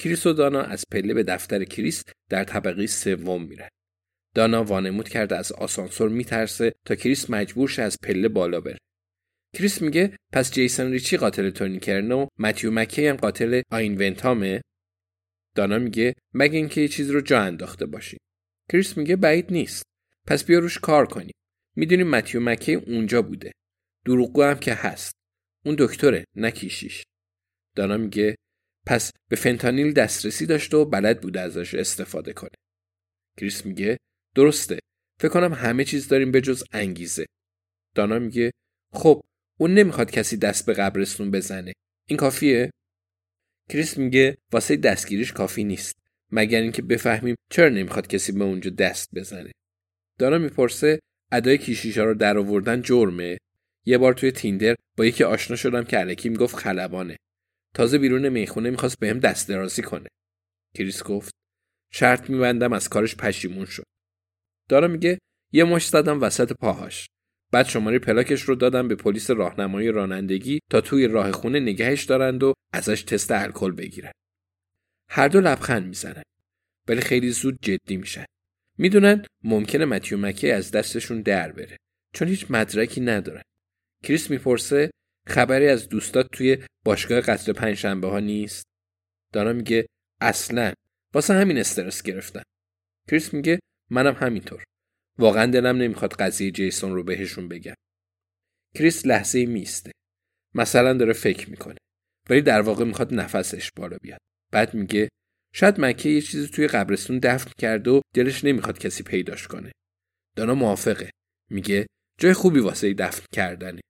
کریس و دانا از پله به دفتر کریس در طبقه سوم میرن. دانا وانمود کرده از آسانسور میترسه تا کریس مجبور شه از پله بالا بره. کریس میگه پس جیسون ریچی قاتل تونی کرنه و متیو مکی هم قاتل آین ونتامه؟ دانا میگه مگه اینکه یه چیز رو جا انداخته باشی. کریس میگه بعید نیست. پس بیا روش کار کنیم. می‌دونیم متیو مکی اونجا بوده. دروغگو هم که هست. اون دکتره نه کیشیش. دانا میگه پس به فنتانیل دسترسی داشته و بلد بوده ازش استفاده کنه. کریس میگه درسته. فکر کنم همه چیز داریم به جز انگیزه. دانا میگه خب اون نمی‌خواد کسی دست به قبرستون بزنه. این کافیه؟ کریس میگه واسه دستگیریش کافی نیست. مگر اینکه بفهمیم چرا نمی‌خواد کسی به اونجا دست بزنه. دانا می‌پرسه ادای کیشیشا رو در آوردن جرمه؟ یه بار توی تیندر با یکی آشنا شدم که علکی می‌گفت خلبانه. تازه بیرون می‌خونه می‌خواست بهم دست درازی کنه. کریس گفت شرط میبندم از کارش پشیمون شد. دارا میگه یه مش زدم وسط پاهاش. بعد شماره پلاکش رو دادم به پلیس راهنمایی رانندگی تا توی راه خونه نگهش دارند و ازش تست الکل بگیرن. هر دو لبخند می‌زنن. ولی خیلی زود جدی میشن. می‌دونن ممکنه متیو مکی از دستشون در بره. چون هیچ مدرکی ندارن. کریس می‌پرسه خبری از دوستات توی باشگاه قتل پنجشنبه ها نیست؟ دانا میگه اصلا. واسه همین استرس گرفتن کریس میگه منم همینطور. واقعا دلم نمی‌خواد قضیه جیسون رو بهشون بگم. کریس لحظه میسته مثلا داره فکر می‌کنه. ولی در واقع می‌خواد نفسش بالا بیاد. بعد میگه شاید مکه یه چیزی توی قبرستون دفن کرده و دلش نمی‌خواد کسی پیداش کنه. دانا موافقه. میگه جای خوبی واسه دفن کردنه.